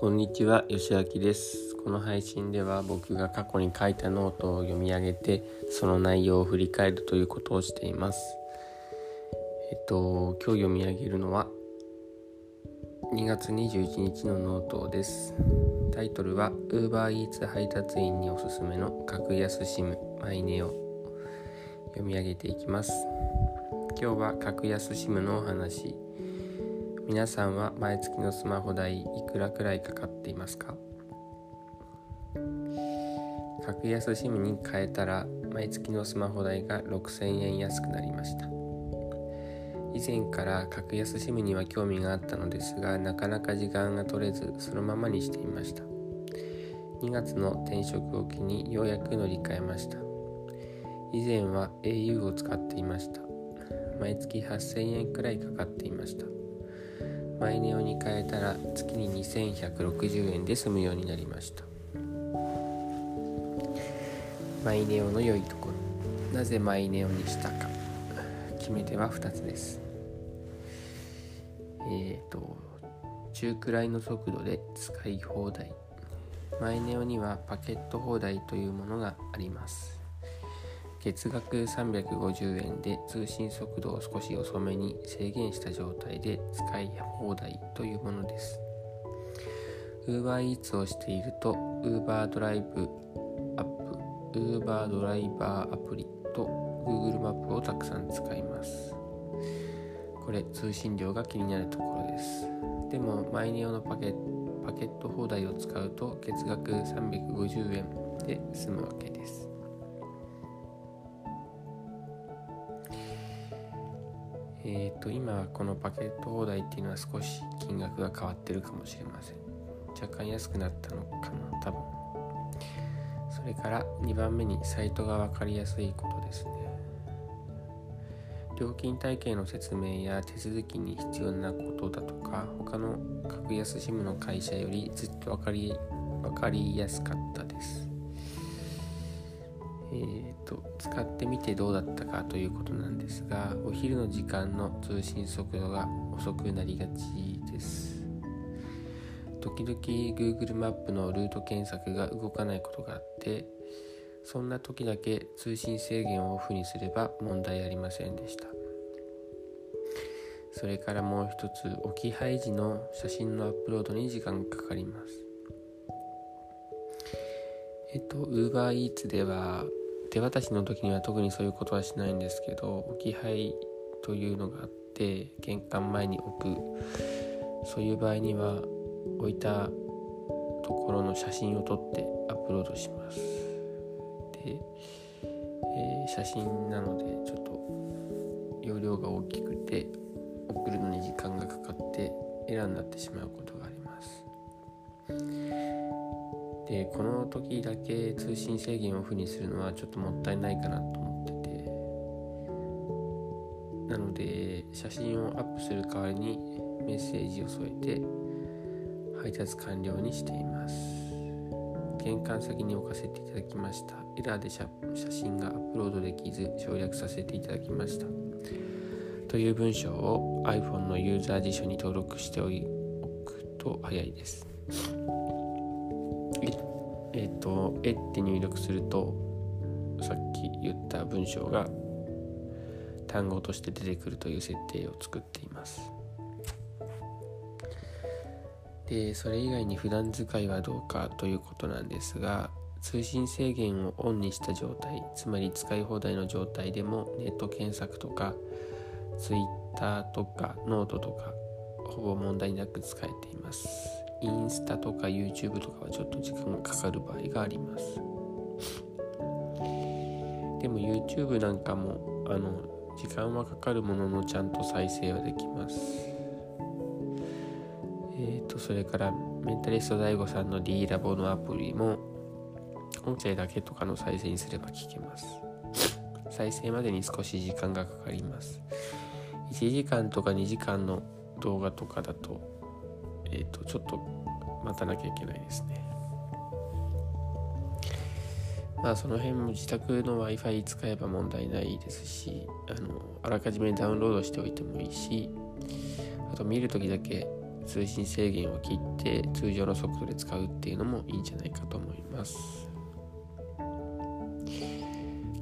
こんにちは、吉明です。この配信では僕が過去に書いたノートを読み上げて、その内容を振り返るということをしています。えっと、今日読み上げるのは、2月21日のノートです。タイトルは、UberEats 配達員におすすめの格安 SIM mineo を読み上げていきます。今日は格安 SIM のお話。皆さんは毎月のスマホ代いくらくらいかかっていますか？格安 SIM に変えたら毎月のスマホ代が6000円安くなりました。以前から格安 SIM には興味があったのですがなかなか時間が取れずそのままにしていました。2月の転職を機にようやく乗り換えました。以前は au を使っていました。毎月8000円くらいかかっていました。マイネオに変えたら月に2160円で済むようになりました。マイネオの良いところ。なぜマイネオにしたか。決め手は2つです。えっ、ー、と中くらいの速度で使い放題。マイネオにはパケット放題というものがあります。月額350円で通信速度を少し遅めに制限した状態で使い放題というものです。UberEats をしていると Uber ドライブアップ、Uber ドライバーアプリと Google マップをたくさん使います。これ通信量が気になるところです。でもマイネオのパケパケット放題を使うと月額350円で済むわけです。えっ、ー、と今このパケット放題っていうのは少し金額が変わってるかもしれません。若干安くなったのかな多分。それから2番目にサイトが分かりやすいことですね。料金体系の説明や手続きに必要なことだとか他の格安 SIM の会社よりずっと分かり分かりやすかったです。えーと、使ってみてどうだったかということなんですがお昼の時間の通信速度が遅くなりがちです。時々 Google マップのルート検索が動かないことがあってそんな時だけ通信制限をオフにすれば問題ありませんでした。それからもう一つ置き配時の写真のアップロードに時間がかかります。えっと UberEats では手渡しの時には特にそういうことはしないんですけど置き配というのがあって玄関前に置く。そういう場合には置いたところの写真を撮ってアップロードします。で、えー、写真なのでちょっと容量が大きくて送るのに時間がかかってエラーになってしまうことがあります。でこの時だけ通信制限をオフにするのはちょっともったいないかなと思ってて。なので写真をアップする代わりにメッセージを添えて配達完了にしています。玄関先に置かせていただきました。エラーで写真がアップロードできず省略させていただきました。という文章を iPhone のユーザー辞書に登録しておくと早いです。えっ、ー、と「え」って入力するとさっき言った文章が単語として出てくるという設定を作っています。でそれ以外に普段使いはどうかということなんですが通信制限をオンにした状態つまり使い放題の状態でもネット検索とか Twitter とかノートとかほぼ問題なく使えています。インスタとか YouTube とかはちょっと時間がかかる場合があります。でも YouTube なんかもあの時間はかかるもののちゃんと再生はできます。えっ、ー、とそれからメンタリスト DAIGO さんの D ラボのアプリも音声だけとかの再生にすれば聞けます。再生までに少し時間がかかります。1時間とか2時間の動画とかだとえっ、ー、とちょっと待たなきゃいけないですね。まあその辺も自宅の Wi-Fi 使えば問題ないですしあのあらかじめダウンロードしておいてもいいしあと見るときだけ通信制限を切って通常の速度で使うっていうのもいいんじゃないかと思います。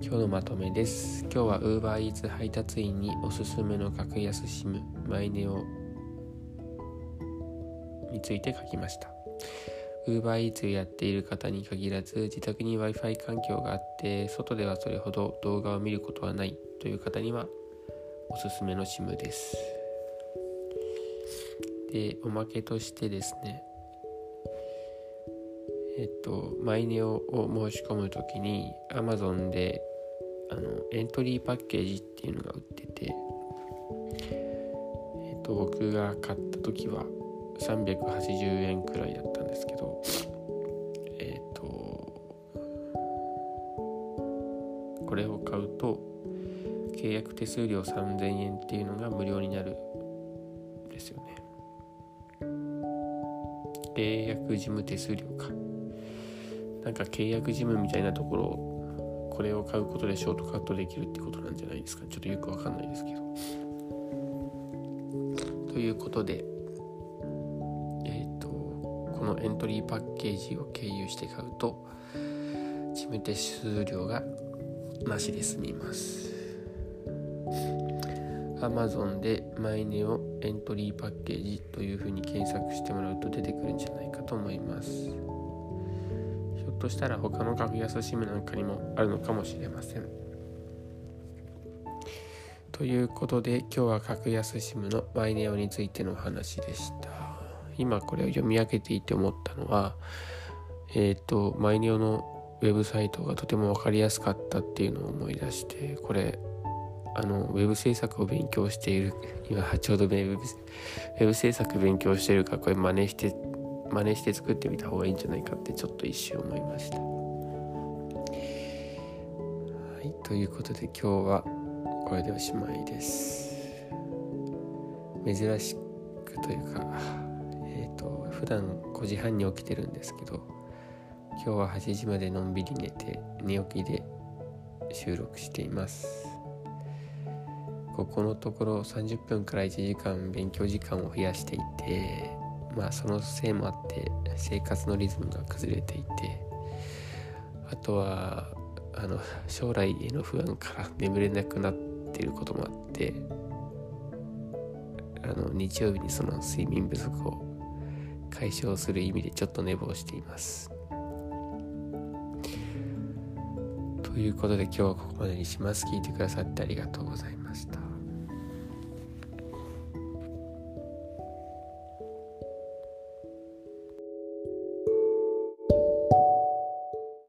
今日のまとめです。今日は UberEats 配達員におすすめの格安 SIM マイネオについて書きました。UberEats をやっている方に限らず自宅に Wi-Fi 環境があって外ではそれほど動画を見ることはないという方にはおすすめの SIM です。でおまけとしてですねえっとマイネオを申し込む時に Amazon であのエントリーパッケージっていうのが売っててえっと僕が買った時は380円くらいだったんですけどえっとこれを買うと契約手数料3000円っていうのが無料になるんですよね。契約事務手数料か。なんか契約事務みたいなところをこれを買うことでショートカットできるってことなんじゃないですか。ちょっとよくわかんないですけど。ということでのエントリーパッケージを経由して買うと事務手数料がなしで済みます。Amazon でマイネオエントリーパッケージというふうに検索してもらうと出てくるんじゃないかと思います。ひょっとしたら他の格安 SIM なんかにもあるのかもしれません。ということで今日は格安 SIM のマイネオについてのお話でした。今これを読み上げていて思ったのはえっ、ー、とマイネオのウェブサイトがとても分かりやすかったっていうのを思い出してこれあのウェブ制作を勉強している今ちょうどウェブウェブ制作勉強してるからこれ真似して真似して作ってみた方がいいんじゃないかってちょっと一瞬思いました。はい、ということで今日はこれでおしまいです。珍しくというか普段5時半に起きてるんですけど今日は8時までのんびり寝て寝起きで収録しています。ここのところ30分から1時間勉強時間を増やしていてまあそのせいもあって生活のリズムが崩れていてあとはあの将来への不安から眠れなくなってることもあってあの日曜日にその睡眠不足を解消する意味でちょっと寝坊しています。ということで今日はここまでにします。聞いてくださってありがとうございました。